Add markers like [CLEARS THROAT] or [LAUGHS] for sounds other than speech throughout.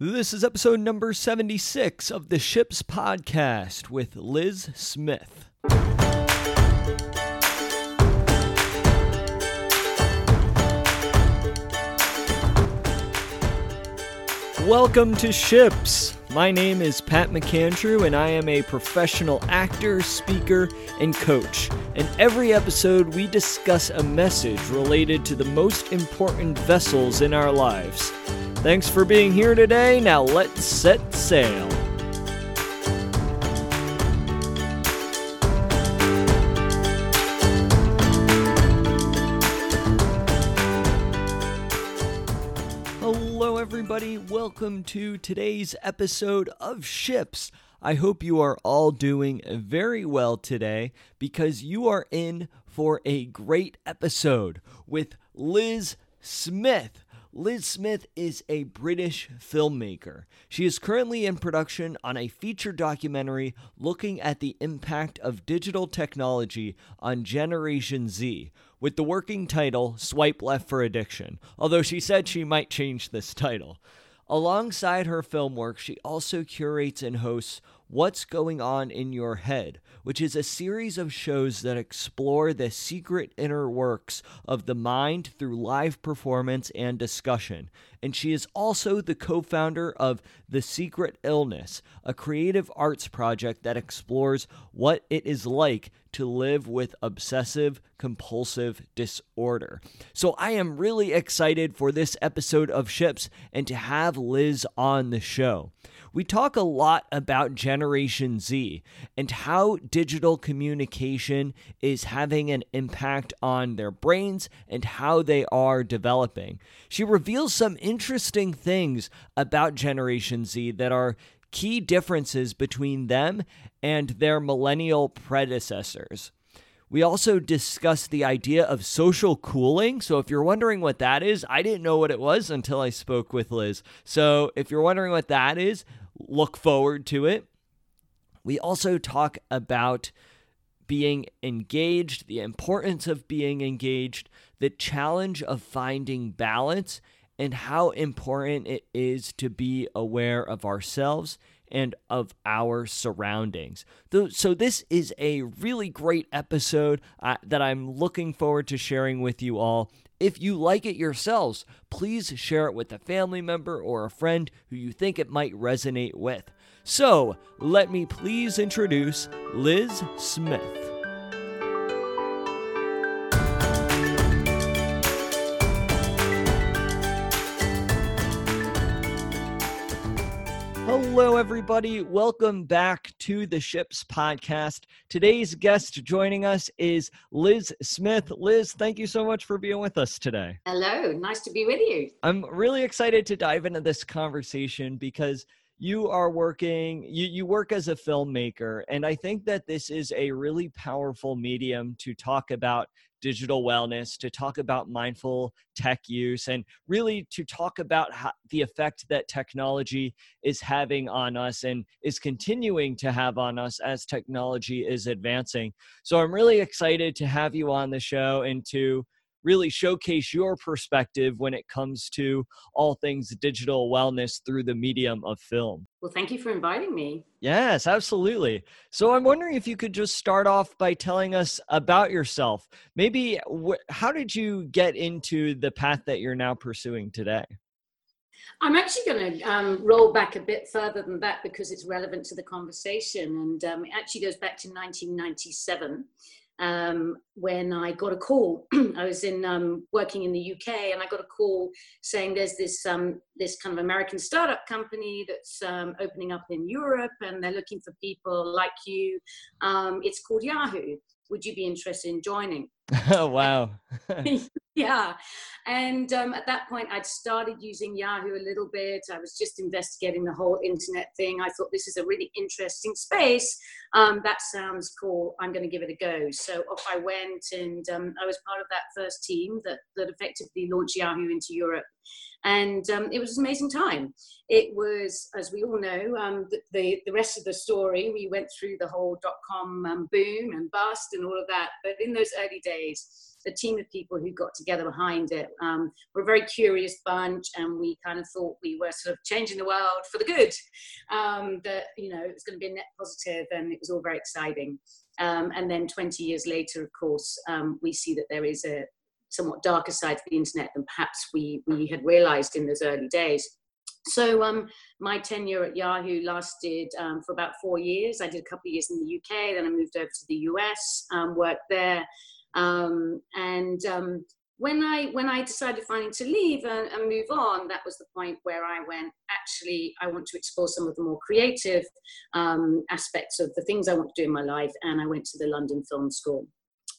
This is episode number 76 of the Ships Podcast with Liz Smith. Welcome to Ships. My name is Pat McAndrew, and I am a professional actor, speaker, and coach. In every episode, we discuss a message related to the most important vessels in our lives. Thanks for being here today. Now let's set sail. Hello, everybody. Welcome to today's episode of Ships. I hope you are all doing very well today because you are in for a great episode with Liz Smith. Liz Smith is a British filmmaker. She is currently in production on a feature documentary looking at the impact of digital technology on Generation Z, with the working title Swipe Left for Addiction, although she said she might change this title. Alongside her film work, she also curates and hosts What's Going On in Your Head, which is a series of shows that explore the secret inner works of the mind through live performance and discussion. And she is also the co founder of The Secret Illness, a creative arts project that explores what it is like to live with obsessive compulsive disorder. So I am really excited for this episode of Ships and to have Liz on the show. We talk a lot about Generation Z and how digital communication is having an impact on their brains and how they are developing. She reveals some interesting things about Generation Z that are key differences between them and their millennial predecessors. We also discussed the idea of social cooling. So, if you're wondering what that is, I didn't know what it was until I spoke with Liz. So, if you're wondering what that is, look forward to it. We also talk about being engaged, the importance of being engaged, the challenge of finding balance, and how important it is to be aware of ourselves and of our surroundings. So, this is a really great episode uh, that I'm looking forward to sharing with you all. If you like it yourselves, please share it with a family member or a friend who you think it might resonate with. So, let me please introduce Liz Smith. Hello, everybody. Welcome back to the Ships Podcast. Today's guest joining us is Liz Smith. Liz, thank you so much for being with us today. Hello, nice to be with you. I'm really excited to dive into this conversation because you are working you, you work as a filmmaker and i think that this is a really powerful medium to talk about digital wellness to talk about mindful tech use and really to talk about how, the effect that technology is having on us and is continuing to have on us as technology is advancing. So i'm really excited to have you on the show and to really showcase your perspective when it comes to all things digital wellness through the medium of film. Well, thank you for inviting me. Yes, absolutely. So I'm wondering if you could just start off by telling us about yourself. Maybe wh- how did you get into the path that you're now pursuing today? I'm actually going to um, roll back a bit further than that because it's relevant to the conversation. And um, it actually goes back to 1997 um, when I got a call. [CLEARS THROAT] I was in um, working in the UK, and I got a call saying there's this um, this kind of American startup company that's um, opening up in Europe, and they're looking for people like you. Um, it's called Yahoo. Would you be interested in joining? oh [LAUGHS] wow! [LAUGHS] [LAUGHS] yeah. And um, at that point, I'd started using Yahoo a little bit. I was just investigating the whole internet thing. I thought this is a really interesting space. Um, that sounds cool. I'm going to give it a go. So off I went, and um, I was part of that first team that, that effectively launched Yahoo into Europe. And um, it was an amazing time. It was, as we all know, um, the, the, the, rest of the story. We went through the whole dot com um, boom and bust and all of that. But in those early days, the team of people who got together behind it um, were a very curious bunch, and we kind of thought we were sort of changing the world for the good. Um, that you know it was going to be a net positive, and it was all very exciting. Um, and then 20 years later, of course, um, we see that there is a somewhat darker side to the internet than perhaps we we had realized in those early days. So um, my tenure at Yahoo lasted um, for about four years. I did a couple of years in the UK, then I moved over to the US, um, worked there, um, and um, when I when I decided finally to leave and, and, move on, that was the point where I went. Actually, I want to explore some of the more creative um, aspects of the things I want to do in my life, and I went to the London Film School.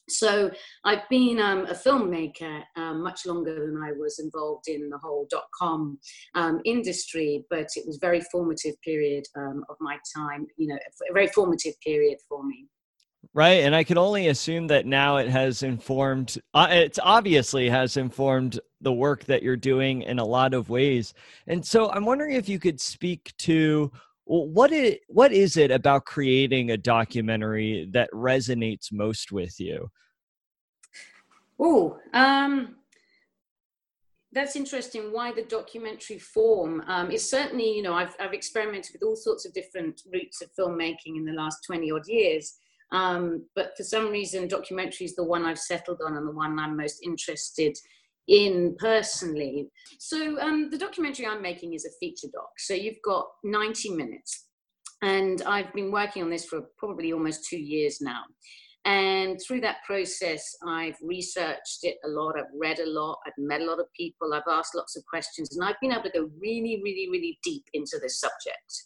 So I've been um, a filmmaker um, much longer than I was involved in the whole dot com um, industry, but it was a very formative period um, of my time. You know, a very formative period for me. Right, and I can only assume that now it has informed. Uh, it's obviously has informed the work that you're doing in a lot of ways. And so I'm wondering if you could speak to what is what is it about creating a documentary that resonates most with you? Oh, um, that's interesting. Why the documentary form? Um, it's certainly, you know, I've, I've experimented with all sorts of different routes of filmmaking in the last 20 odd years. Um, but for some reason, documentary is the one I've settled on and the one I'm most interested in personally. So um, the documentary I'm making is a feature doc. So you've got 90 minutes. And I've been working on this for probably almost two years now. And through that process, I've researched it a lot, I've read a lot, I've met a lot of people, I've asked lots of questions, and I've been able to go really, really, really deep into this subject.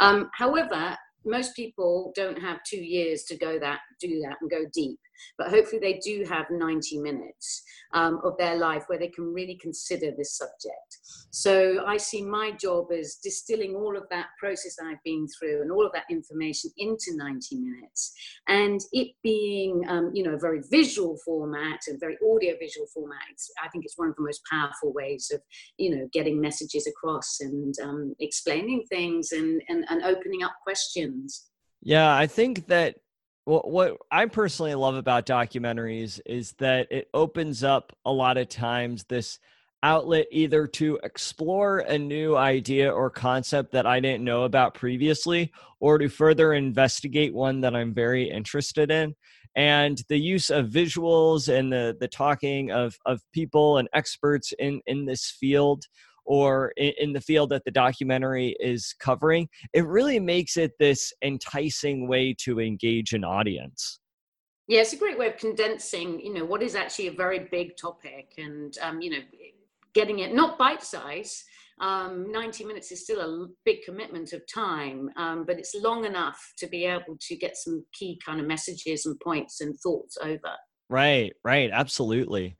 Um, however, most people don't have two years to go that do that and go deep. But hopefully they do have 90 minutes um, of their life where they can really consider this subject. So i see my job as distilling all of that process i've been through and all of that information into 90 minutes. And it being um, you know a very visual format and very audio visual format i think it's one of the most powerful ways of you know getting messages across and um, explaining things and, and and opening up questions. Yeah i think that what, what I personally love about documentaries is that it opens up a lot of times this outlet either to explore a new idea or concept that I didn't know about previously or to further investigate one that I'm very interested in. And the use of visuals and the the talking of of people and experts in in this field or in, the field that the documentary is covering, it really makes it this enticing way to engage an audience. Yeah, it's a great way of condensing, you know, what is actually a very big topic and, um, you know, getting it not bite size. Um, 90 minutes is still a big commitment of time, um, but it's long enough to be able to get some key kind of messages and points and thoughts over. Right, right, absolutely.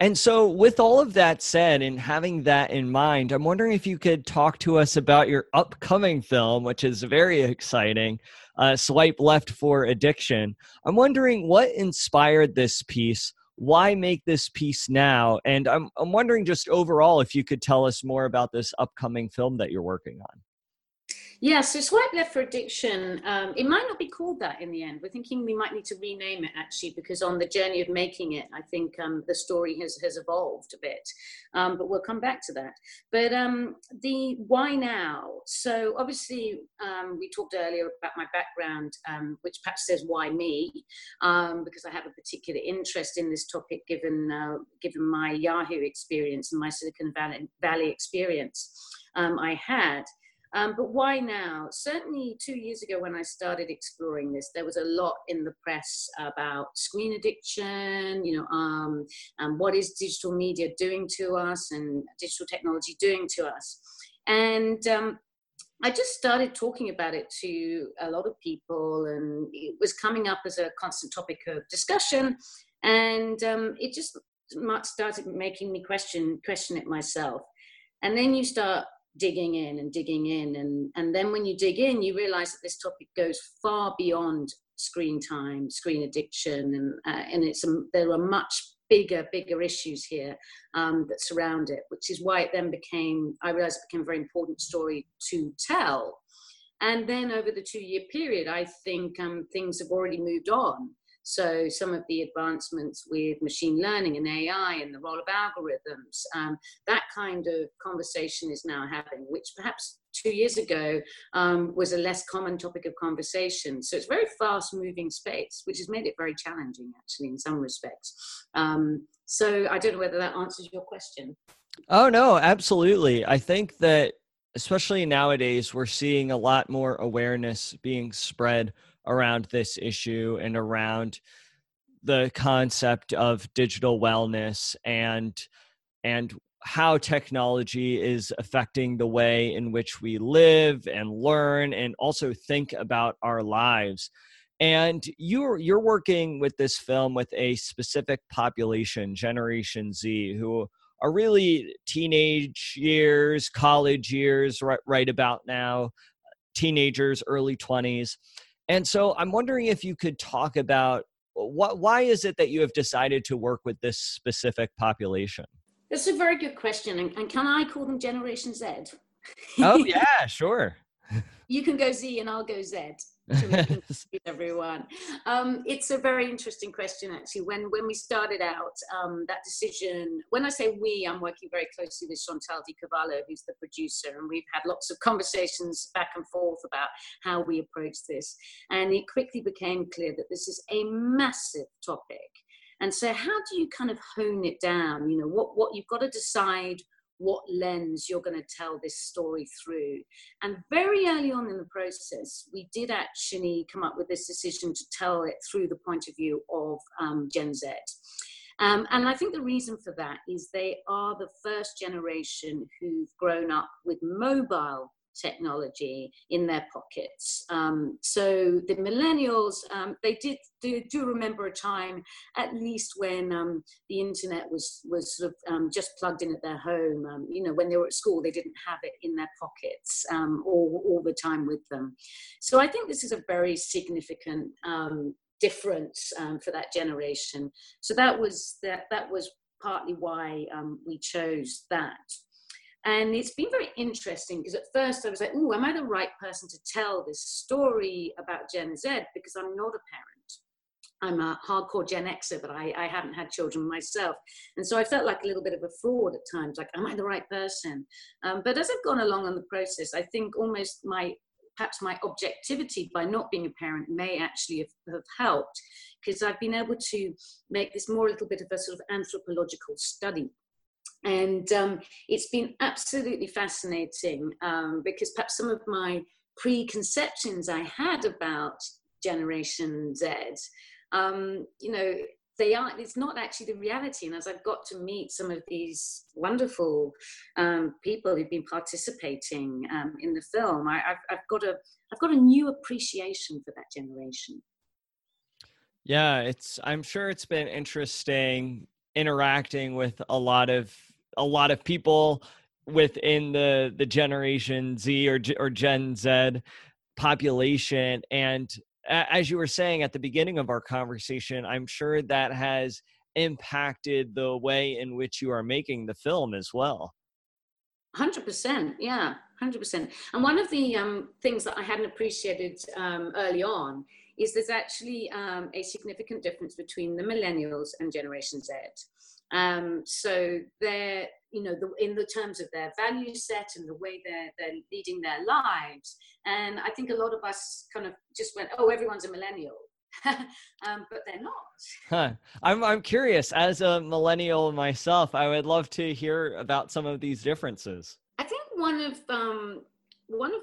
And so, with all of that said, and having that in mind, I'm wondering if you could talk to us about your upcoming film, which is very exciting uh, Swipe Left for Addiction. I'm wondering what inspired this piece? Why make this piece now? And I'm, I'm wondering just overall if you could tell us more about this upcoming film that you're working on. Yeah, so Swipe Left for Addiction, um, it might not be called that in the end. We're thinking we might need to rename it actually, because on the journey of making it, I think um, the story has, has evolved a bit. Um, but we'll come back to that. But um, the why now? So obviously, um, we talked earlier about my background, um, which perhaps says why me, because I have a particular interest in this topic given, uh, given my Yahoo experience and my Silicon Valley, Valley experience I had. Um, but why now? Certainly, two years ago when I started exploring this, there was a lot in the press about screen addiction. You know, um, and what is digital media doing to us, and digital technology doing to us, and um, I just started talking about it to a lot of people, and it was coming up as a constant topic of discussion, and um, it just started making me question question it myself. And then you start digging in and digging in. And and then when you dig in you realize that this topic goes far beyond screen time screen addiction and uh, and it's a, there are much bigger bigger issues here um, that surround it which is why it then became i realized it became a very important story to tell. And then over the two year period i think um, things have already moved on So some of the advancements with machine learning and AI and the role of algorithms, um, that kind of conversation is now happening, which perhaps two years ago um, was a less common topic of conversation. So it's very fast moving space, which has made it very challenging actually in some respects. Um, so I don't know whether that answers your question. Oh, no, absolutely. I think that especially nowadays, we're seeing a lot more awareness being spread around this issue and around the concept of digital wellness and and how technology is affecting the way in which we live and learn and also think about our lives. And you're you're working with this film with a specific population generation z who are really teenage years college years right, right about now teenagers early 20s and so i'm wondering if you could talk about what why is it that you have decided to work with this specific population that's a very good question. And, and can I call them Generation Z? oh, [LAUGHS] yeah, sure. you can go Z and I'll go Z. [LAUGHS] everyone. Um, it's a very interesting question, actually. When when we started out, um, that decision. When I say we, I'm working very closely with Chantal Di Cavallo, who's the producer, and we've had lots of conversations back and forth about how we approach this. And it quickly became clear that this is a massive topic and so how do you kind of hone it down you know what what you've got to decide what lens you're going to tell this story through. And very early on in the process we did actually come up with this decision to tell it through the point of view of um, gen z. Um, and I think the reason for that is they are the first generation who've grown up with mobile technology in their pockets. Um, so the millennials, um, they did do, do, remember a time, at least when um, the internet was was sort of um, just plugged in at their home. Um, you know, when they were at school, they didn't have it in their pockets um, all all the time with them. So I think this is a very significant difference for that generation. So that was that that was partly why we chose that. And it's been very interesting because at first I was like, oh, am I the right person to tell this story about Gen Z? Because I'm not a parent. I'm a hardcore Gen Xer, but I, I haven't had children myself. And so I felt like a little bit of a fraud at times, like, am I the right person? Um, but as I've gone along on the process, I think almost my perhaps my objectivity by not being a parent may actually have, have helped because I've been able to make this more a little bit of a sort of anthropological study and um, it's been absolutely fascinating um, because perhaps some of my preconceptions I had about Generation Z, um, you know, they are it's not actually the reality. And as i've got to meet some of these wonderful um, people who've been participating um, in the film I, have I've got a i've got a new appreciation for that generation. Yeah it's i'm sure it's been interesting interacting with a lot of a lot of people within the the generation z or or gen z population and as you were saying at the beginning of our conversation i'm sure that has impacted the way in which you are making the film as well. 100% yeah 100% and one of the um, things that i hadn't appreciated um, early on is there's actually um, a significant difference between the millennials and generation z um, so they're, you know, the, in the terms of their value set and the way they're, they're leading their lives. And I think a lot of us kind of just went, oh, everyone's a millennial. [LAUGHS] um, but they're not. Huh. I'm I'm curious. As a millennial myself, I would love to hear about some of these differences. I think one of um, one of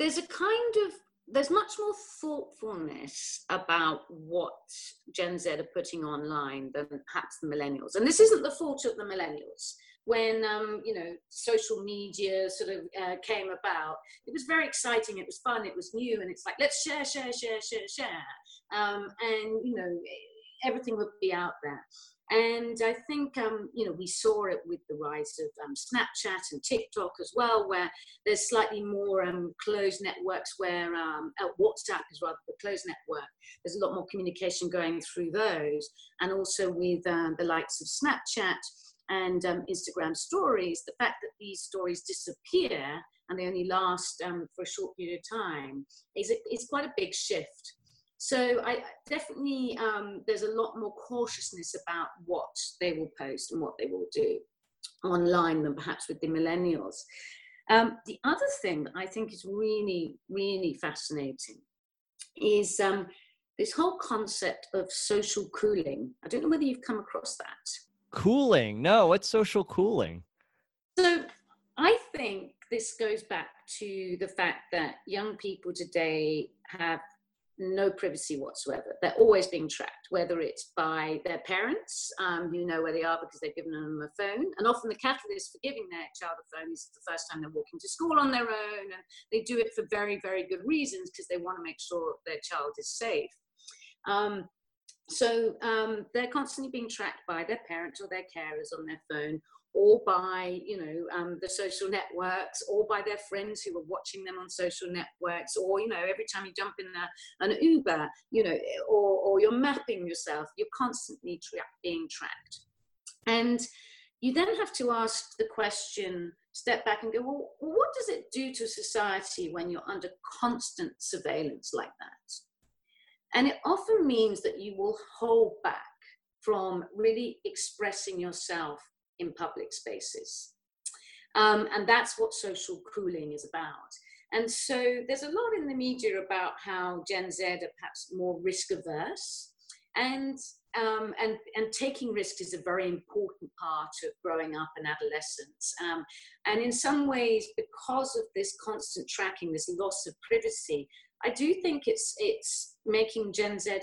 there's a kind of there's much more thoughtfulness about what Gen Z are putting online than perhaps the millennials. And this isn't the fault of the millennials. When um, you know social media sort of uh, came about, it was very exciting. It was fun. It was new, and it's like let's share, share, share, share, share, um, and you know everything would be out there. And I think, um, you know, we saw it with the rise of um, Snapchat and TikTok as well, where there's slightly more um, closed networks where um, uh, WhatsApp is rather the closed network. There's a lot more communication going through those. And also with uh, the likes of Snapchat and um, Instagram stories, the fact that these stories disappear and they only last um, for a short period of time is, is quite a big shift. So I definitely um, there's a lot more cautiousness about what they will post and what they will do online than perhaps with the millennials. Um, the other thing that I think is really, really fascinating is um, this whole concept of social cooling. I don't know whether you've come across that. Cooling? No, what's social cooling? So I think this goes back to the fact that young people today have no privacy whatsoever. They're always being tracked, whether it's by their parents, um, know where they are because they've given them a phone. And often the catalyst for giving their child a phone is the first time they're walking to school on their own. And they do it for very, very good reasons because they want to make sure their child is safe. Um, so um, they're constantly being tracked by their parents or their carers on their phone or by you know um, the social networks or by their friends who are watching them on social networks or you know every time you jump in a, an uber you know or, or you're mapping yourself you're constantly tra- being tracked. And you then have to ask the question step back and go well what does it do to society when you're under constant surveillance like that and it often means that you will hold back from really expressing yourself in public spaces. Um, and that's what social cooling is about. And so there's a lot in the media about how Gen Z are perhaps more risk averse. And, um, and, and taking risks is a very important part of growing up and adolescence. Um, and in some ways, because of this constant tracking, this loss of privacy, I do think it's, it's making Gen Z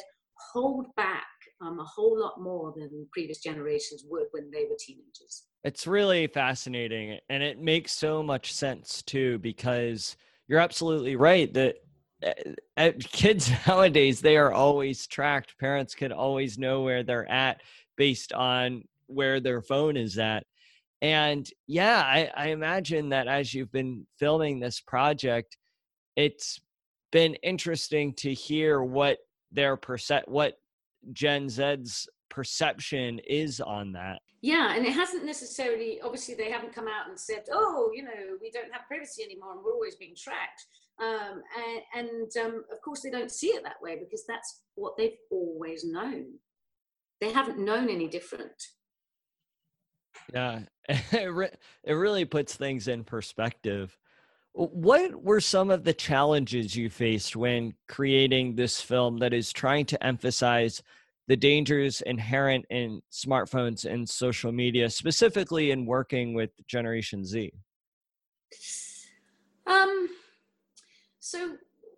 hold back um, a whole lot more than previous generations would when they were teenagers. It's really fascinating. And it makes so much sense too, because you're absolutely right that uh, kids [LAUGHS] nowadays, they are always tracked. Parents can always know where they're at based on where their phone is at. And yeah, I, I imagine that as you've been filming this project, it's been interesting to hear what their percent what Gen Z's perception is on that. Yeah, and it hasn't necessarily, obviously, they haven't come out and said, oh, you know, we don't have privacy anymore and we're always being tracked. Um, and, and um, of course, they don't see it that way because that's what they've always known. They haven't known any different. Yeah, [LAUGHS] it, re- it really puts things in perspective. What were some of the challenges you faced when creating this film that is trying to emphasize the dangers inherent in smartphones and social media, specifically in working with Generation Z? Um, so,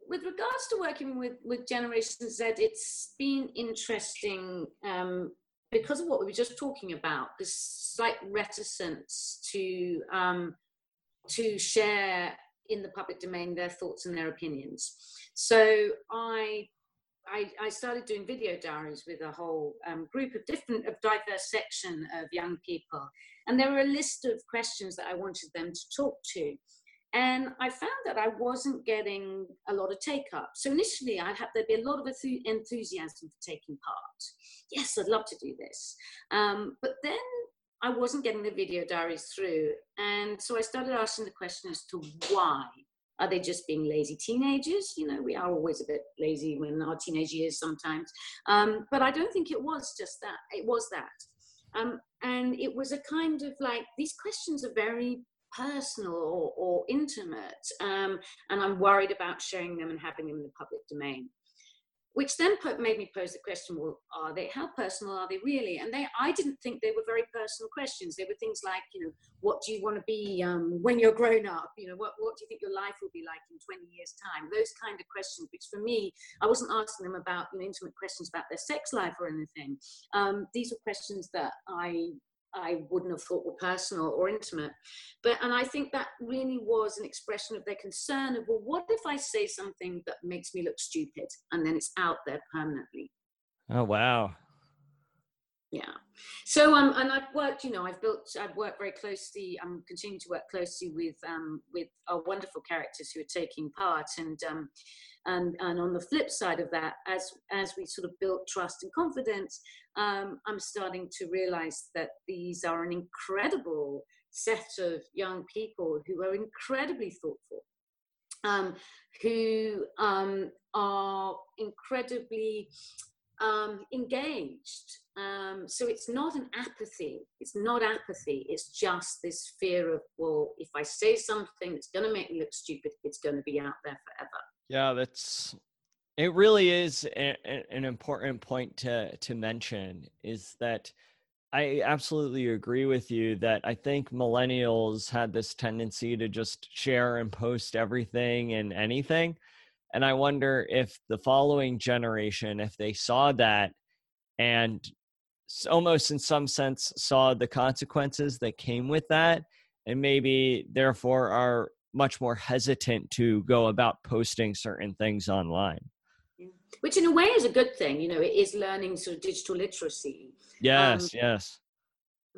with regards to working with, with Generation Z, it's been interesting um, because of what we were just talking about this slight reticence to um, to share in the public domain their thoughts and their opinions. So I I, I, started doing video diaries with a whole um, group of different, of diverse section of young people, and there were a list of questions that I wanted them to talk to, and I found that I wasn't getting a lot of take up. So initially, I'd have there'd be a lot of enthusiasm for taking part. Yes, I'd love to do this, um, but then I wasn't getting the video diaries through. And so I started asking the question as to why. Are they just being lazy teenagers? You know, we are always a bit lazy when our teenage years sometimes. Um, but I don't think it was just that. It was that. Um, and it was a kind of like, these questions are very personal or, or intimate. Um, and I'm worried about sharing them and having them in the public domain which then made me pose the question well are they how personal are they really? And they i didn't think they were very personal questions. They were things like you know what do you want to be um, when you're grown up? You know what, what do you think your life will be like in 20 years time? Those kind of questions which for me i wasn't asking them about you know intimate questions about their sex life or anything. Um, these were questions that i I wouldn't have thought were personal or intimate. But and I think that really was an expression of their concern of well, what if I say something that makes me look stupid and then it's out there permanently? Oh wow. Yeah. So um and I've worked, you know, I've built I've worked very closely, I'm continuing to work closely with um with our wonderful characters who are taking part and um and, and on the flip side of that, as, as we sort of build trust and confidence, um, I'm starting to realize that these are an incredible set of young people who are incredibly thoughtful um, who um, are incredibly um, engaged. Um, so it's not an apathy. It's not apathy. It's just this fear of, well, if I say something that's going to make me look stupid, it's going to be out there forever. Yeah, that's it. Really is a, a, an important point to to mention is that I absolutely agree with you that I think millennials had this tendency to just share and post everything and anything. And I wonder if the following generation, if they saw that and almost in some sense saw the consequences that came with that, and maybe therefore are much more hesitant to go about posting certain things online. Which, in a way, is a good thing. You know, it is learning sort of digital literacy. Yes, um, yes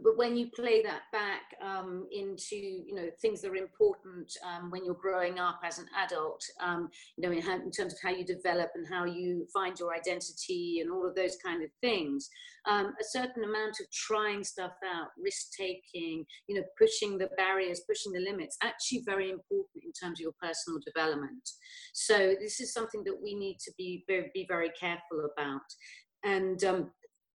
but when you play that back um, into you know things that are important um, when you're growing up as an adult um, you know in, how, in, terms of how you develop and how you find your identity and all of those kind of things um, a certain amount of trying stuff out risk taking you know pushing the barriers pushing the limits actually very important in terms of your personal development. So this is something that we need to be be very careful about. And um,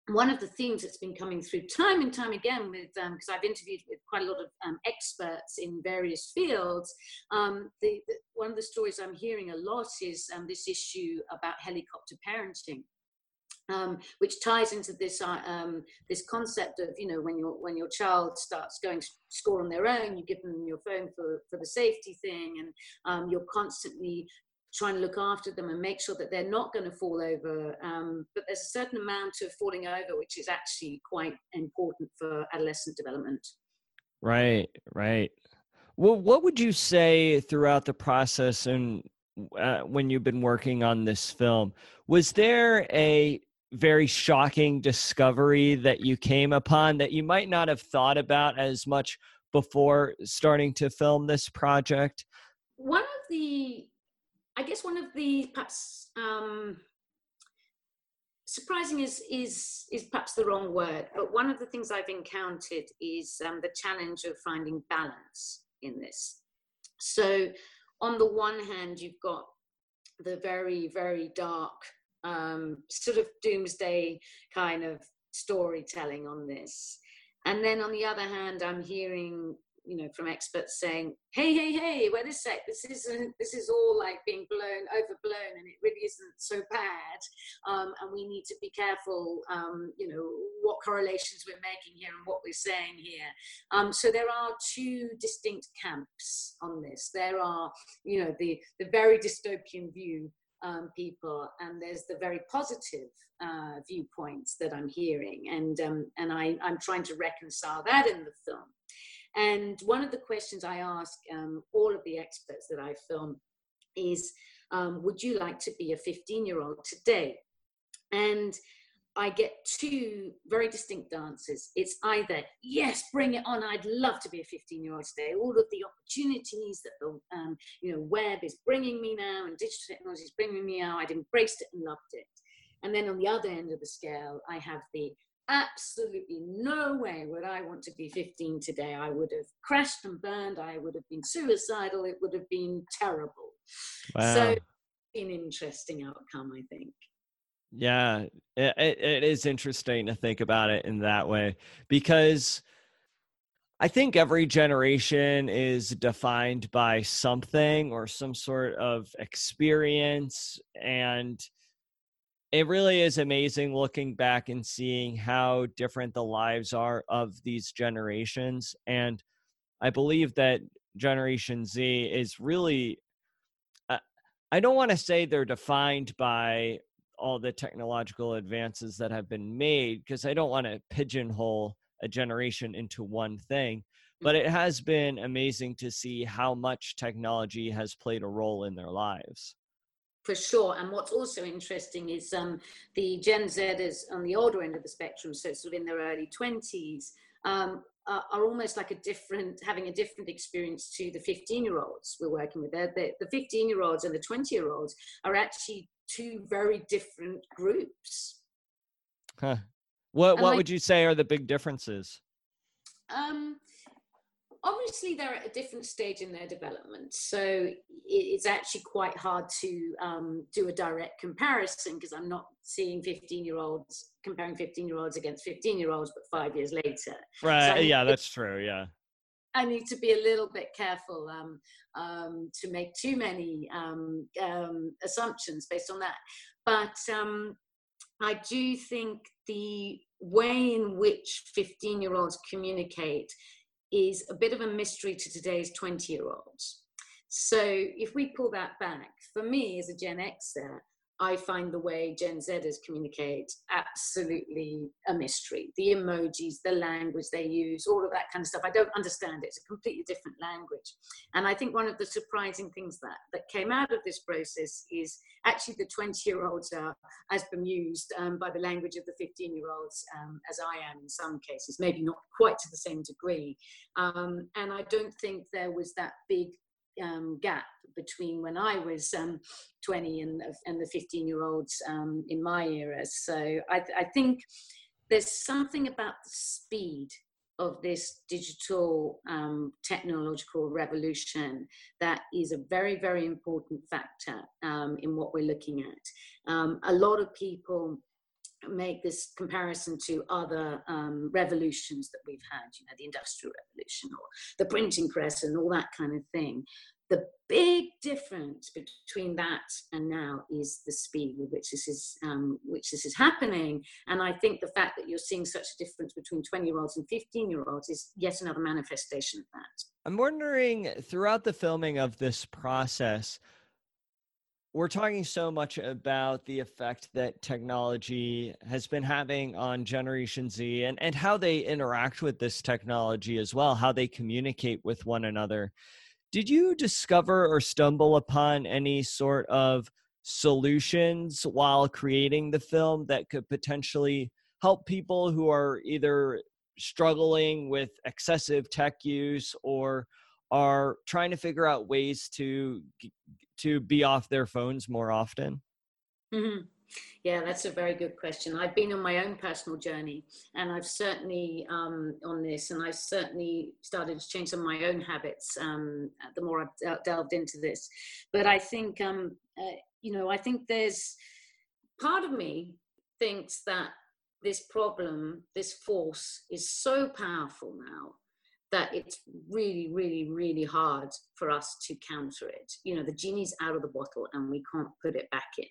one of the themes that's been coming through time and time again with because um, I've interviewed with quite a lot of um, experts in various fields. Um, the, the, one of the stories I'm hearing a lot is um, this issue about helicopter parenting. Um, which ties into this uh, um, this concept of you know when your when your child starts going school on their own, you give them your phone for for the safety thing, and you're constantly trying to look after them and make sure that they're not going to fall over. Um, but there's a certain amount of falling over, which is actually quite important for adolescent development. Right, right. Well, what would you say throughout the process and uh, when you've been working on this film? Was there a very shocking discovery that you came upon that you might not have thought about as much before starting to film this project? One of the I guess one of the perhaps um, surprising is is is perhaps the wrong word, but one of the things I've encountered is um, the challenge of finding balance in this. So, on the one hand, you've got the very very dark um, sort of doomsday kind of storytelling on this, and then on the other hand, I'm hearing you know from experts saying hey hey hey wait a sec this isn't this is all like being blown overblown and it really isn't so bad um, and we need to be careful um, you know what correlations we're making here and what we're saying here um, so there are two distinct camps on this there are you know the the very dystopian view um, people, and there's the very positive uh, viewpoints that I'm hearing, and um, and I, I'm trying to reconcile that in the film. And one of the questions I ask um, all of the experts that I film is, um, would you like to be a 15 year old today? And I get two very distinct answers. It's either, yes, bring it on. I'd love to be a 15 year old today. All of the opportunities that the um, you know, web is bringing me now and digital technology is bringing me now, I'd embraced it and loved it. And then on the other end of the scale, I have the, absolutely no way would I want to be 15 today. I would have crashed and burned. I would have been suicidal. It would have been terrible. Wow. So, an interesting outcome, I think. Yeah, it, it is interesting to think about it in that way because I think every generation is defined by something or some sort of experience and it really is amazing looking back and seeing how different the lives are of these generations. And I believe that Generation Z is really, uh, I don't want to say they're defined by all the technological advances that have been made, because I don't want to pigeonhole a generation into one thing. But it has been amazing to see how much technology has played a role in their lives for sure. And what's also interesting is um, the Gen Zers on the older end of the spectrum, so sort of in their early 20s, um, are, are, almost like a different, having a different experience to the 15 year olds we're working with. the, the 15 year olds and the 20 year olds are actually two very different groups. Huh. What, what would you say are the big differences? Um, obviously they're at a different stage in their development so it's actually quite hard to um, do a direct comparison because I'm not seeing 15 year olds comparing 15 year olds against 15 year olds, but five years later. Right. So yeah, that's true. Yeah. I need to be a little bit careful um, um, to make too many um, um assumptions based on that. But um, I do think the way in which 15 year olds communicate is a bit of a mystery to today's 20 year olds. So if we pull that back, for me as a Gen Xer, I find the way Gen Zers communicate absolutely a mystery. The emojis, the language they use, all of that kind of stuff. I don't understand it. It's a completely different language. And I think one of the surprising things that, that came out of this process is actually the 20 year olds are as bemused um, by the language of the 15 year olds um, as I am in some cases, maybe not quite to the same degree. Um, and I don't think there was that big um, gap between when I was um, 20 and, and the 15 year olds um, in my era. So I, I, think there's something about the speed of this digital um, technological revolution that is a very, very important factor um, in what we're looking at. Um, a lot of people make this comparison to other um, revolutions that we've had, you know, the industrial revolution or the printing press and all that kind of thing. The big difference between that and now is the speed with which this is um, which this is happening. And I think the fact that you're seeing such a difference between 20 year olds and 15 year olds is yet another manifestation of that. I'm wondering throughout the filming of this process, we're talking so much about the effect that technology has been having on Generation Z and, and how they interact with this technology as well, how they communicate with one another. Did you discover or stumble upon any sort of solutions while creating the film that could potentially help people who are either struggling with excessive tech use or are trying to figure out ways to to be off their phones more often? Mm-hmm. Yeah, that's a very good question. I've been on my own personal journey, and I've certainly um, on this, and I've certainly started to change some of my own habits um, the more I've delved into this. But I think, um, uh, you know, I think there's part of me thinks that this problem, this force, is so powerful now that it's really, really, really hard for us to counter it. You know, the genie's out of the bottle and we can't put it back in.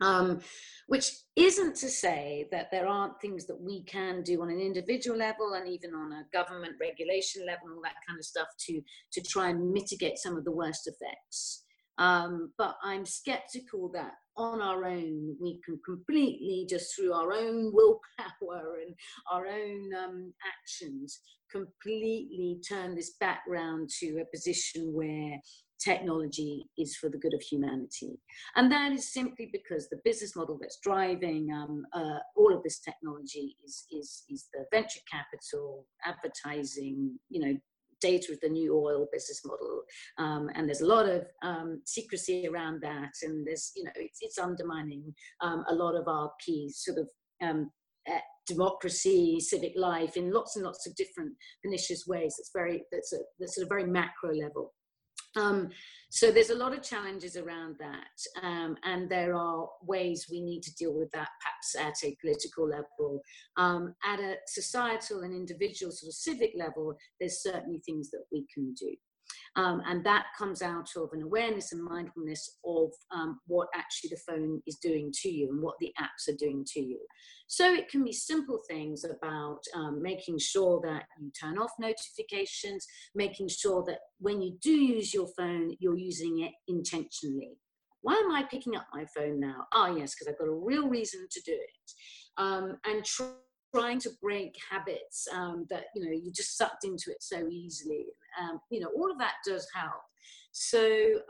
Um, which isn't to say that there aren't things that we can do on an individual level and even on a government regulation level and all that kind of stuff to, to try and mitigate some of the worst effects. Um, but I'm skeptical that on our own we can completely, just through our own [LAUGHS] willpower and our own um, actions, completely turn this back round to a position where technology is for the good of humanity. And that is simply because the business model that's driving um, uh, all of this technology is, is, is the venture capital, advertising, you know, data is the new oil business model. Um, and there's a lot of um, secrecy around that. And there's, you know, it's, it's undermining um, a lot of our key sort of uh, democracy, civic life in lots and lots of different pernicious ways. That's very, that's a, that's at a very macro level. Um, so there's a lot of challenges around that, um, and there are ways we need to deal with that, perhaps at a political level. Um, at a societal and individual sort of civic level, there's certainly things that we can do. Um, and that comes out of an awareness and mindfulness of um, what actually the phone is doing to you and what the apps are doing to you. So it can be simple things about um, making sure that you turn off notifications, making sure that when you do use your phone, you're using it intentionally. Why am I picking up my phone now? Ah, oh, yes, because I've got a real reason to do it. Um, and trying to break habits um, that you know you just sucked into it so easily. Um, you know all of that does help. So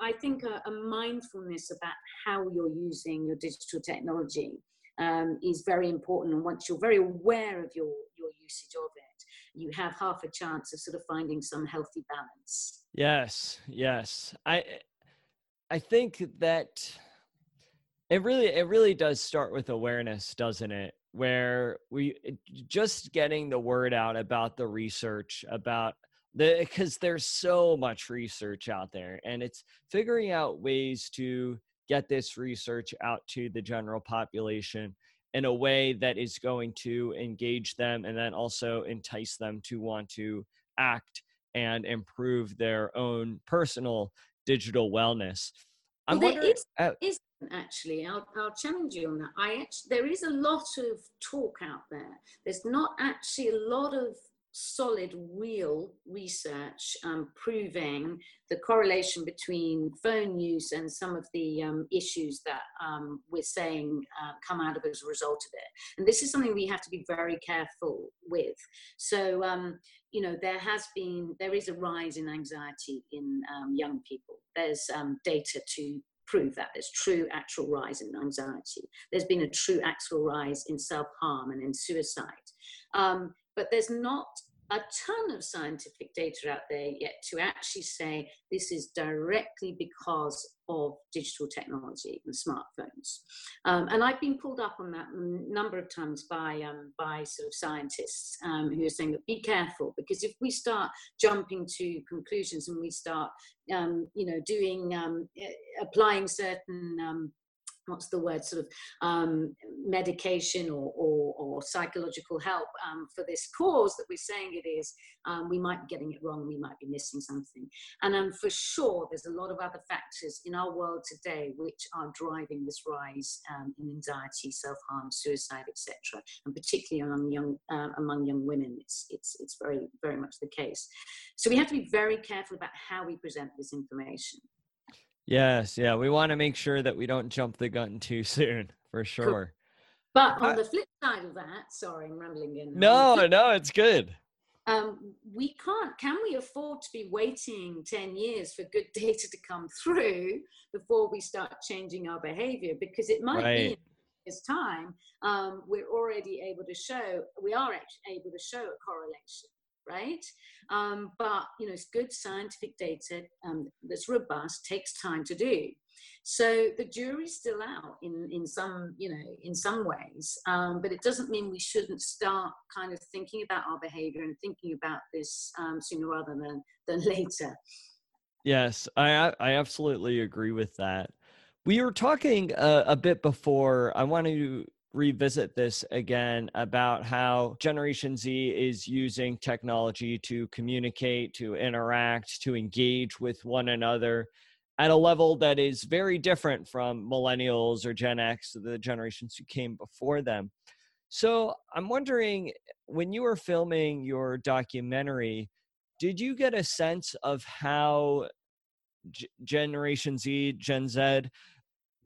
i think a, a mindfulness about how you're using your digital technology um, is very important. And once you're very aware of your your usage of it you have half a chance of sort of finding some healthy balance. Yes yes. I i think that it really it really does start with awareness doesn't it where we just getting the word out about the research about the because there's so much research out there and it's figuring out ways to get this research out to the general population in a way that is going to engage them and then also entice them to want to act and improve their own personal digital wellness. I'm well, wondering, uh, is, actually. I'll, I'll challenge you on that. I actually, there is a lot of talk out there. There's not actually a lot of solid, real research um, proving the correlation between phone use and some of the um, issues that um, we're saying uh, come out of as a result of it. And this is something we have to be very careful with. So, um, you know, there has been, there is a rise in anxiety in um, young people. There's um, data to prove that there's true actual rise in anxiety. There's been a true actual rise in self harm and in suicide. Um, but there's not a ton of scientific data out there yet to actually say this is directly because of digital technology and smartphones. Um, and I've been pulled up on that a number of times by, um, by sort of scientists um, who are saying that be careful because if we start jumping to conclusions and we start, um, you know, doing, um, applying certain um, what's the word sort of um, medication or, or, or, psychological help um, for this cause that we're saying it is um, we might be getting it wrong we might be missing something. And um, for sure there's a lot of other factors in our world today which are driving this rise um, in anxiety self-harm suicide etc and particularly among young uh, among young women it's it's it's very very much the case. So we have to be very careful about how we present this information Yes, yeah. We want to make sure that we don't jump the gun too [LAUGHS] soon, for sure. But on the flip side of that, sorry, I'm rambling in. No, no, it's good. Um, we can't, can we afford to be waiting 10 years for good [LAUGHS] data to come through before we start changing our behavior? Because it might right. be in this time, um, we're already able to show, we are able to show a correlation right? Um, but you know, it's good scientific data um, that's robust takes time to do. So the jury's still out in in some you know in some ways, um, but it doesn't mean we shouldn't start kind of thinking about our behaviour and thinking about this um, sooner rather than than [LAUGHS] later. Yes, I I absolutely agree with that. We were talking uh, a bit before. I want to revisit this again about how Generation Z is using technology to communicate, to interact, to engage with one another at a level that is very different from millennials or Gen X, the generations who came before them. So I'm wondering when you were filming your documentary, did you get a sense of how G- Generation Z, Gen Z,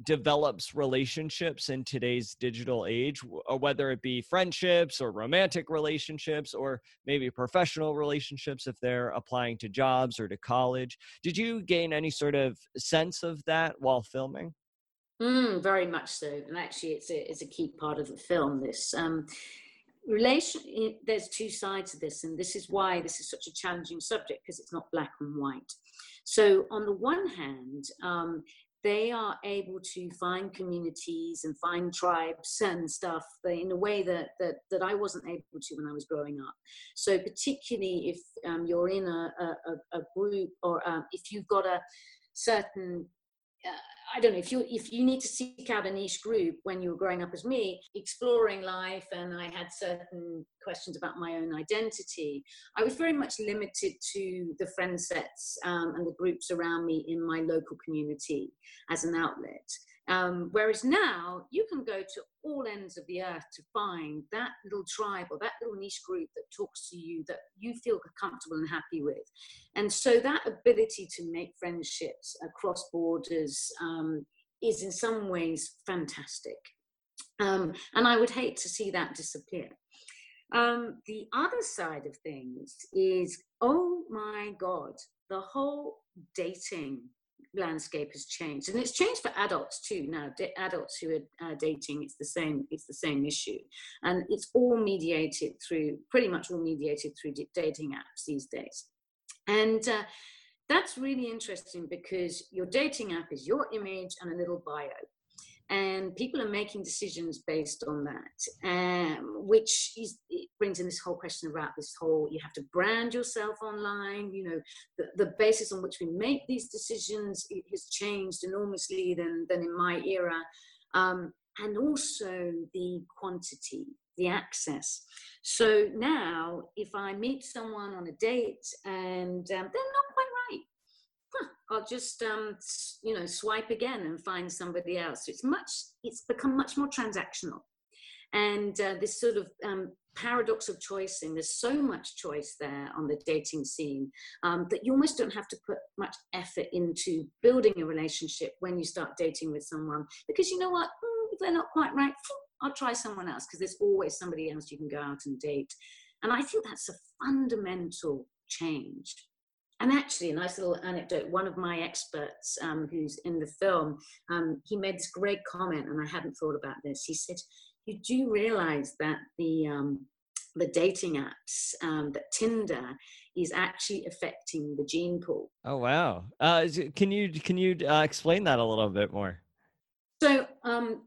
develops relationships in today's digital age, or whether it be friendships or romantic relationships or maybe professional relationships if they're applying to jobs or to college. Did you gain any sort of sense of that while filming? Mm, very much so, and actually, it's a it's a key part of the film. This um, relation, there's two sides of this, and this is why this is such a challenging subject because it's not black and white. So, on the one hand, um, they are able to find communities and find tribes and stuff in a way that, that, that I wasn't able to when I was growing up. So particularly if um, you're in a, a, a group or um, if you've got a certain uh, I don't know if you if you need to seek out a niche group when you were growing up as me, exploring life, and I had certain questions about my own identity. I was very much limited to the friend sets um, and the groups around me in my local community as an outlet. Um, whereas now you can go to all ends of the earth to find that little tribe or that little niche group that talks to you that you feel comfortable and happy with. And so that ability to make friendships across borders um, is in some ways fantastic. Um, and I would hate to see that disappear. Um, the other side of things is, oh my God, the whole dating landscape has changed and it's changed for adults too. Now D- adults who are uh, dating it's the same it's the same issue and it's all mediated through pretty much all mediated through d- dating apps these days. And uh, that's really interesting because your dating app is your image and a little bio and people are making decisions based on that um, which is, brings in this whole question about this whole you have to brand yourself online you know the, the basis on which we make these decisions has changed enormously than, than in my era. Um, and also the quantity the access. So now if i meet someone on a date and um, they're not quite I'll just um, you know swipe again and find somebody else. it's much it's become much more transactional, and uh, this sort of um, paradox of choicing. There's so much choice there on the dating scene um, that you almost don't have to put much effort into building a relationship when you start dating with someone because you know what mm, if they're not quite right, I'll try someone else because there's always somebody else you can go out and date. And I think that's a fundamental change and actually, a nice little anecdote one of my experts um, who's in the film, um, he made this great comment, and I hadn't thought about this. He said, You do realize that the um, the dating apps um, that Tinder is actually affecting the gene pool. Oh wow! Uh, can you can you uh, explain that a little bit more? So um,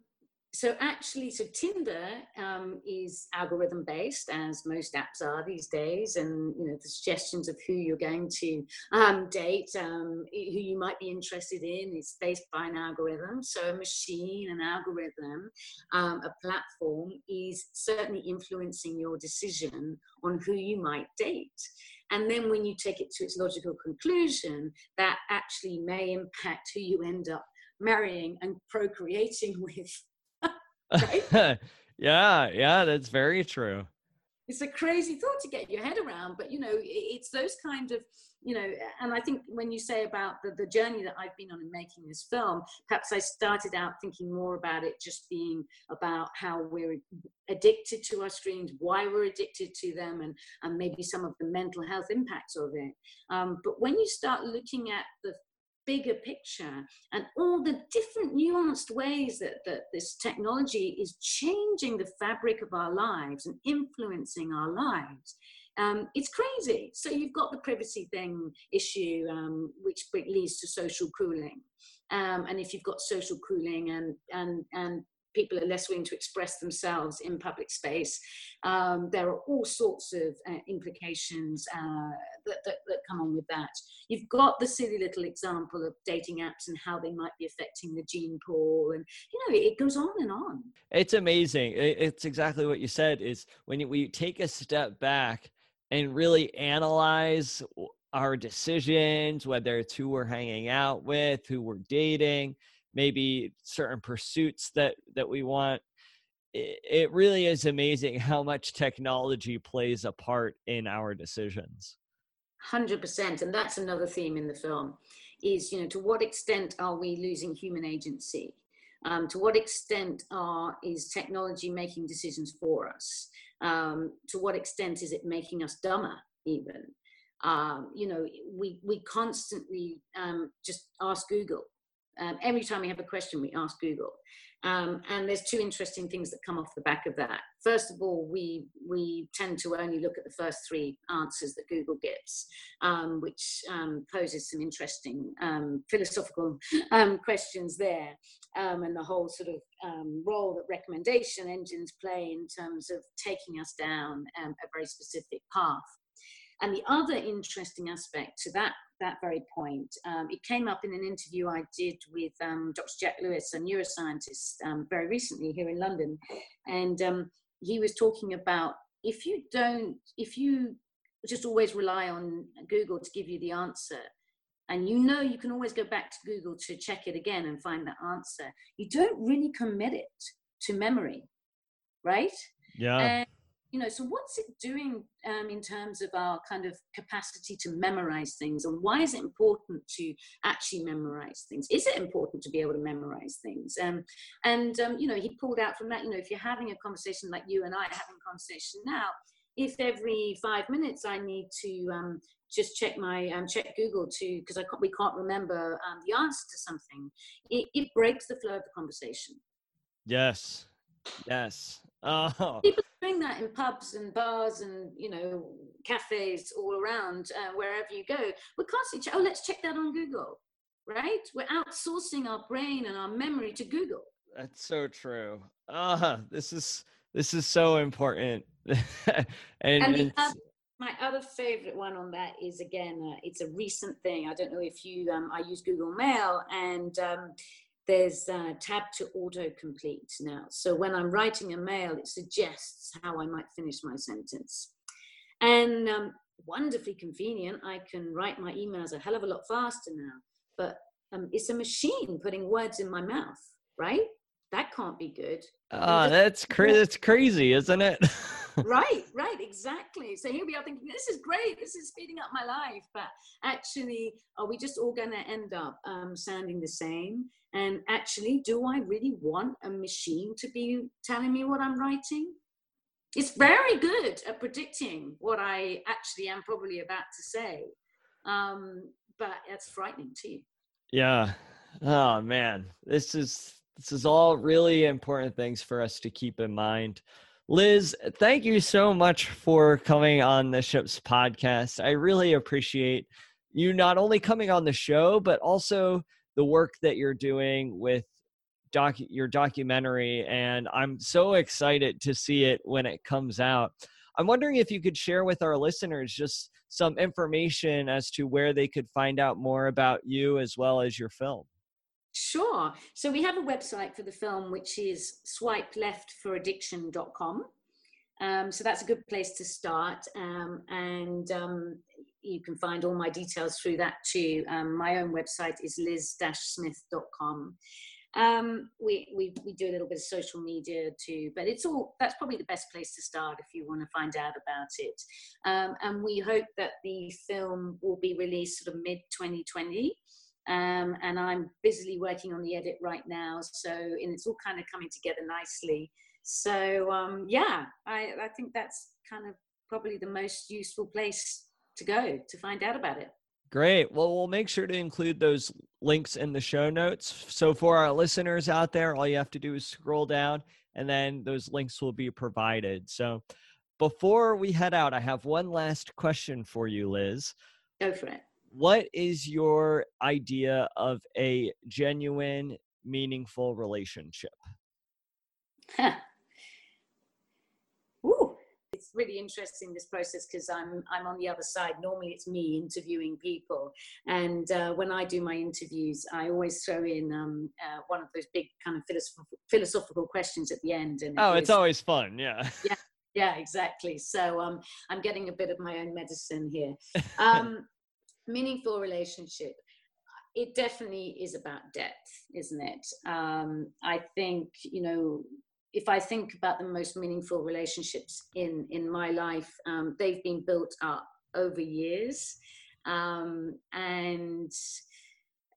so actually, so Tinder um, is algorithm based, as most apps are these days, and you know the suggestions of who you're going to um, date, um, who you might be interested in, is based by an algorithm. So a machine, an algorithm, um, a platform is certainly influencing your decision on who you might date. And then when you take it to its logical conclusion, that actually may impact who you end up marrying and procreating [LAUGHS] with right? [LAUGHS] yeah, yeah, that's very true. It's a crazy thought to get your head around, but you know, it's those kind of, you know, and I think when you say about the, the journey that I've been on in making this film, perhaps I started out thinking more about it just being about how we're addicted to our screens, why we're addicted to them, and, and maybe some of the mental health impacts of it. Um, but when you start looking at the bigger picture and all the different nuanced ways that, that this technology is changing the fabric of our lives and influencing our lives. Um, it's crazy. So you've got the privacy thing issue, um, which leads to social cooling. Um, and if you've got social cooling and and and people are less willing to express themselves in public space. Um, there are all sorts of uh, implications uh, that, that, that, come on with that. You've got the silly little example of dating apps and how they might be affecting the gene pool, and you know it goes on and on. It's amazing. It's exactly what you said. Is when we take a step back and really analyze our decisions, whether it's who we're hanging out with, who we're dating maybe certain pursuits that that we want it really is amazing how much technology plays a part in our decisions. 100% and that's another theme in the film is you know to what extent are we losing human agency? Um, to what extent are is technology making decisions for us? Um, to what extent is it making us dumber even? Um, you know we we constantly um, just ask google um, every time we have a question, we ask Google. Um, and there's two interesting things that come off the back of that. First of all, we we tend to only look at the first three answers that Google gives, um, which um, poses some interesting um, philosophical um, questions there, and the whole sort of role that recommendation engines play in terms of taking us down a very specific path. And the other interesting aspect to that that very point, um, it came up in an interview I did with um, Dr. Jack Lewis, a neuroscientist, um, very recently here in London, and um, he was talking about if you don't, if you just always rely on Google to give you the answer, and you know you can always go back to Google to check it again and find that answer, you don't really commit it to memory, right? Yeah. And you know so what's it doing um, in terms of our kind of capacity to memorize things and why is it important to actually memorize things is it important to be able to memorize things um, and um, you know he pulled out from that you know if you're having a conversation like you and i are having a conversation now if every five minutes i need to um, just check my um, check Google to because I can't, we can't remember um, the answer to something. It, it breaks the flow of the conversation. Yes, yes. Oh. People doing that in pubs and bars and you know cafes all around uh, wherever you go. We're constantly oh let's check that on Google, right? We're outsourcing our brain and our memory to Google. That's so true. Ah, this is this is so important. [LAUGHS] and, and the, uh, my other favorite one on that is again, uh, it's a recent thing. I don't know if you, um, I use Google Mail and um, there's a tab to autocomplete now. So when I'm writing a mail, it suggests how I might finish my sentence. And um, wonderfully convenient. I can write my emails a hell of a lot faster now. But um, it's a machine putting words in my mouth, right? That can't be good. Oh, that's cra- that's crazy, isn't it? [LAUGHS] right, right, exactly. So here we are thinking, this is great, this is speeding up my life. But actually, are we just all going to end up um, sounding the same? And actually, do I really want a machine to be telling me what I'm writing? It's very good at predicting what I actually am probably about to say. Um, but it's frightening too. Yeah. Oh man, this is this is all really important things for us to keep in mind. Liz, thank you so much for coming on the Ships podcast. I really appreciate you not only coming on the show, but also the work that you're doing with doc your documentary and I'm so excited to see it when it comes out. I'm wondering if you could share with our listeners just some information as to where they could find out more about you as well as your film. Sure. So we have a website for the film, which is swipeleftforaddiction.com. Um, so that's a good place to start. Um, and um, you can find all my details through that too. Um, my own website is liz-smith.com. Um, we, we, we do a little bit of social media too, but it's all, that's probably the best place to start if you want to find out about it. Um, and we hope that the film will be released sort of mid 2020. Um, and I'm busily working on the edit right now. So, and it's all kind of coming together nicely. So, um, yeah, I, I think that's kind of probably the most useful place to go to find out about it. Great. Well, we'll make sure to include those links in the show notes. So, for our listeners out there, all you have to do is scroll down and then those links will be provided. So, before we head out, I have one last question for you, Liz. Go for it. What is your idea of a genuine, meaningful relationship? it's really interesting this process because I'm I'm on the other side. Normally, it's me interviewing people, and uh, when I do my interviews, I always throw in um, uh, one of those big kind of philosophical philosophical questions at the end. And oh, it's always fun, yeah. Yeah, yeah, exactly. So um, I'm getting a bit of my own medicine here. [LAUGHS] Um, meaningful relationship it definitely is about depth, isn't it? Um, I think you know if I think about the most meaningful relationships in in my life, um, they've been built up over years, um, and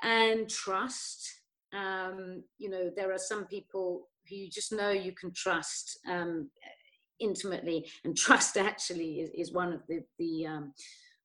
and trust. Um, you know, there are some people who you just know you can trust um, intimately, and [LAUGHS] trust actually is, is one of the the um,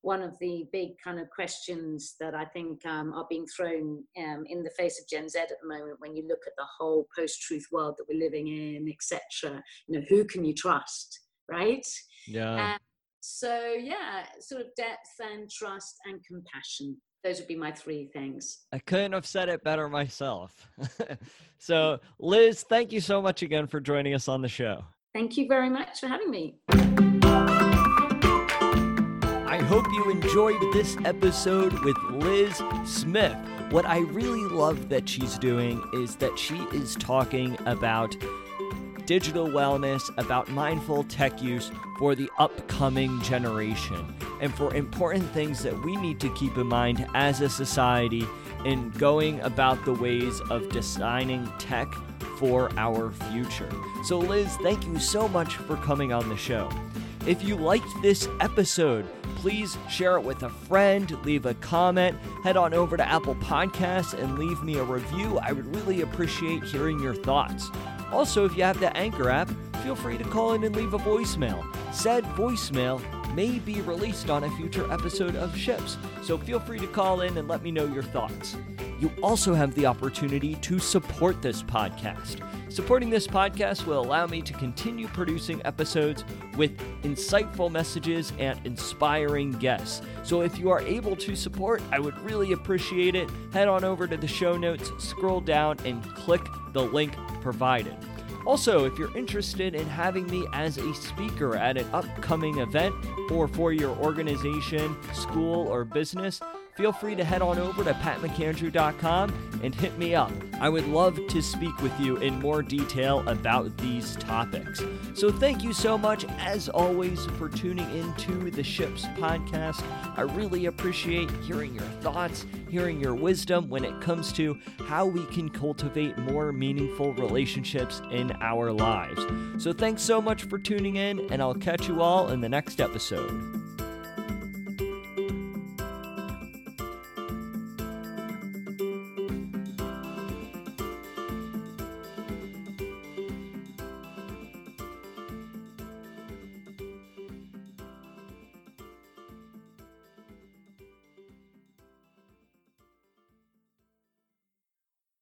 one of the big kind of questions that I think um, are being thrown um, in the face of Gen Z at the moment when you look at the whole post-truth world that we're living in, etc. You know, who can you trust, right? Yeah. so yeah, sort of depth and trust and compassion. Those would be my three things. I couldn't have said it better myself. [LAUGHS] so, Liz, thank you so much again for joining us on the show. Thank you very much for having me. I hope you enjoyed this episode with Liz Smith. What I really love that she's doing is that she is talking about digital wellness, about mindful tech use for the upcoming generation, and for important things that we need to keep in mind as a society in going about the ways of designing tech for our future. So, Liz, thank you so much for coming on the show. If you liked this episode, please share it with a friend, leave a comment, head on over to Apple Podcasts and leave me a review. I would really appreciate hearing your thoughts. Also, if you have the Anchor app, feel free to call in and leave a voicemail. Said voicemail may be released on a future episode of Ships, so feel free to call in and let me know your thoughts. You also have the opportunity to support this podcast. Supporting this podcast will allow me to continue producing episodes with insightful messages and inspiring guests. So if you are able to support, I would really appreciate it. Head on over to the show notes, scroll down, and click the link provided. Also, if you're interested in having me as a speaker at an upcoming event or for your organization, school, or business, feel free to head on over to patmcandrew.com and hit me up. I would love to speak with you in more detail about these topics. So, thank you so much, as always, for tuning into the Ships podcast. I really appreciate hearing your thoughts, hearing your wisdom when it comes to how we can cultivate more meaningful relationships in our lives. So, thanks so much for tuning in, and I'll catch you all in the next episode.